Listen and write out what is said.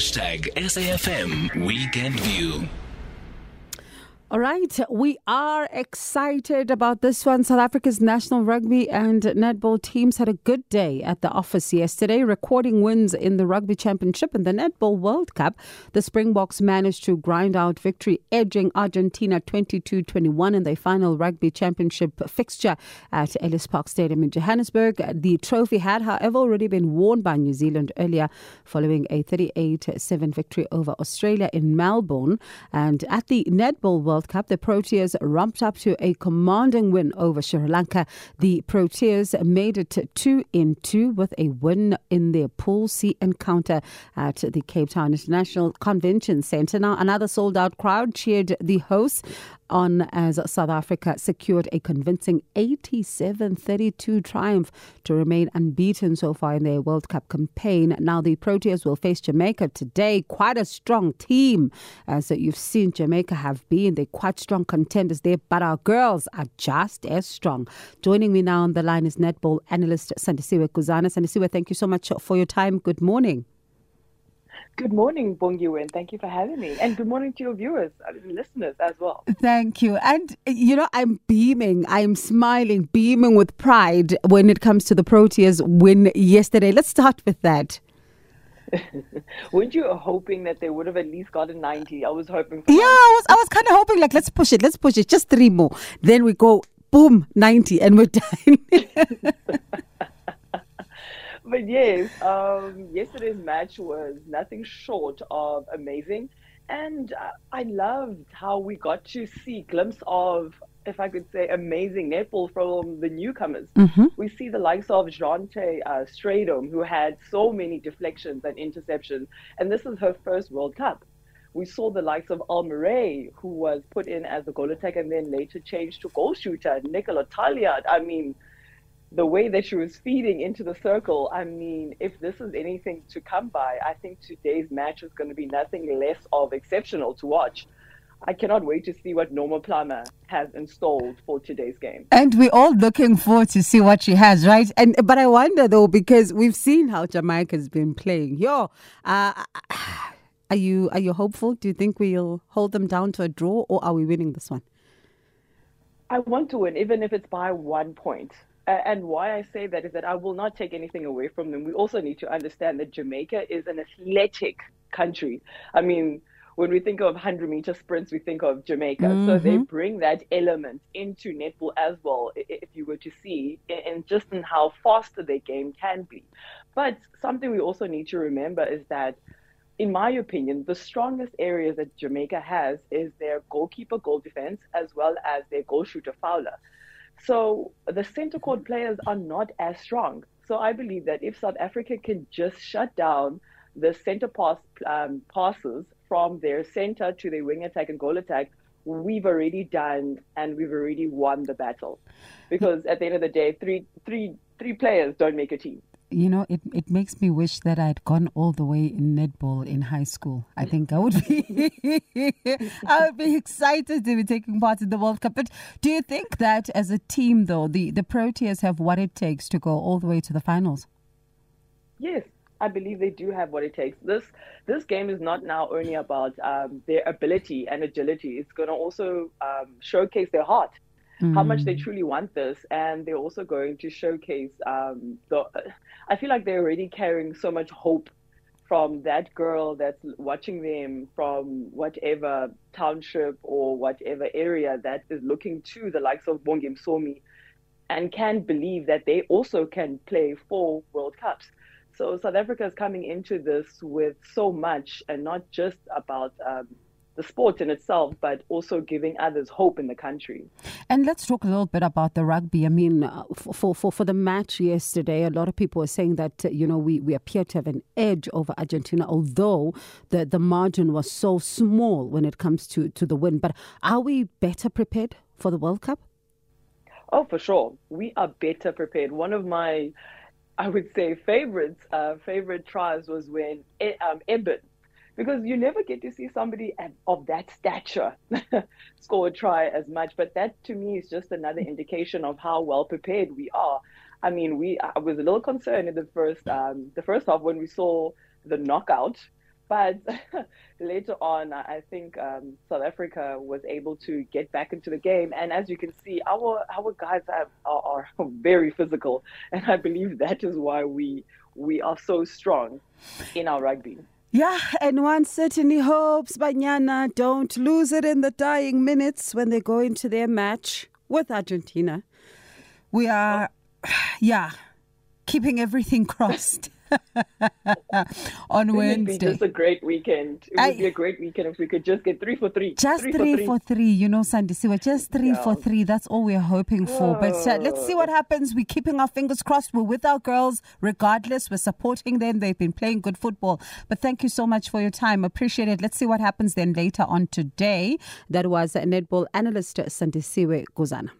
Hashtag SAFM Weekend View. All right, we are excited about this one. South Africa's national rugby and netball teams had a good day at the office yesterday, recording wins in the Rugby Championship and the Netball World Cup. The Springboks managed to grind out victory, edging Argentina 22 21 in their final Rugby Championship fixture at Ellis Park Stadium in Johannesburg. The trophy had, however, already been worn by New Zealand earlier following a 38 7 victory over Australia in Melbourne. And at the Netball World World Cup, the Proteas ramped up to a commanding win over Sri Lanka. The Proteas made it two in two with a win in their Pool C encounter at the Cape Town International Convention Centre. Now, another sold out crowd cheered the hosts on as South Africa secured a convincing 87 32 triumph to remain unbeaten so far in their World Cup campaign. Now, the Proteas will face Jamaica today. Quite a strong team, uh, as you've seen Jamaica have been. They're quite strong contenders there, but our girls are just as strong. Joining me now on the line is netball analyst Sandisiwe Guzana. Sandisiwe, thank you so much for your time. Good morning. Good morning, Bongiwe, and thank you for having me. And good morning to your viewers and listeners as well. Thank you. And, uh, you know, I'm beaming, I'm smiling, beaming with pride when it comes to the Proteas win yesterday. Let's start with that. Weren't you hoping that they would have at least gotten 90? I was hoping Yeah, I was, I was kind of hoping, like, let's push it, let's push it, just three more. Then we go, boom, 90, and we're done. but yes, um, yesterday's match was nothing short of amazing. And uh, I loved how we got to see a glimpse of, if I could say, amazing netball from the newcomers. Mm-hmm. We see the likes of Jeante uh, Strydom, who had so many deflections and interceptions. And this is her first World Cup. We saw the likes of Elmeré, who was put in as a goal attacker and then later changed to goal shooter, Nichole Taljaard. I mean, the way that she was feeding into the circle, I mean, if this is anything to come by, I think today's match is going to be nothing less of exceptional to watch. I cannot wait to see what Norma Plummer has installed for today's game. And we're all looking forward to see what she has, right? And but I wonder though because we've seen how Jamaica's been playing. Yo, uh, are you are you hopeful? Do you think we'll hold them down to a draw, or are we winning this one? I want to win, even if it's by one point. And why I say that is that I will not take anything away from them. We also need to understand that Jamaica is an athletic country. I mean, when we think of 100 meter sprints, we think of Jamaica. Mm-hmm. So they mm-hmm. bring that element into netball as well, if you were to see, and just in how fast their game can be. But something we also need to remember is that, in my opinion, the strongest areas that Jamaica has is their goalkeeper goal defense as well as their goal shooter fowler. So the center court players are not as strong. So I believe that if South Africa can just shut down the center pass um, passes from their center to their wing attack and goal attack, we've already done and we've already won the battle. Because at the end of the day, three three three players don't make a team you know, it, it makes me wish that I'd gone all the way in netball in high school. I think I would be I would be excited to be taking part in the World Cup. But do you think that as a team though, the, the Proteas have what it takes to go all the way to the finals? Yes, I believe they do have what it takes. This this game is not now only about um, their ability and agility. It's going to also um, showcase their heart mm. how much they mm. truly want this, and they're also going to showcase um, the. I feel like they're already carrying so much hope from that girl that's watching them from whatever township or whatever area that is looking to the likes of Bongi Msomi and can believe that they also can play for World Cups. So South Africa is coming into this with so much and not just about um, the sport in itself, but also giving others hope in the country. And let's talk a little bit about the rugby. I mean, uh, for, for, for the match yesterday, a lot of people are saying that, uh, you know, we, we appear to have an edge over Argentina, although the, the margin was so small when it comes to, to the win. But are we better prepared for the World Cup? Oh, for sure. We are better prepared. One of my, I would say, favorites, uh, favorite tries was when um, Eben because you never get to see somebody of that stature score a try as much. But that to me is just another indication of how well prepared we are. I mean, we I was a little concerned in the first um, the first half when we saw the knockout But later on, I think um, South Africa was able to get back into the game, and as you can see, our our guys are, are, are very physical, and I believe that is why we we are so strong in our rugby. Yeah, and one certainly hopes Banyana don't lose it in the dying minutes when they go into their match with Argentina. We are, yeah, keeping everything crossed. on Wednesday. It would be just a great weekend. It would I, be a great weekend if we could just get three for three. Just three, three, for, three. three. You know, Sandisiwe, just three yeah. for three. That's all we're hoping for. Oh. But uh, let's see what happens. We're keeping our fingers crossed. We're with our girls regardless. We're supporting them. They've been playing good football. But thank you so much for your time. Appreciate it. Let's see what happens then later on today. That was a netball analyst Sandisiwe Guzana.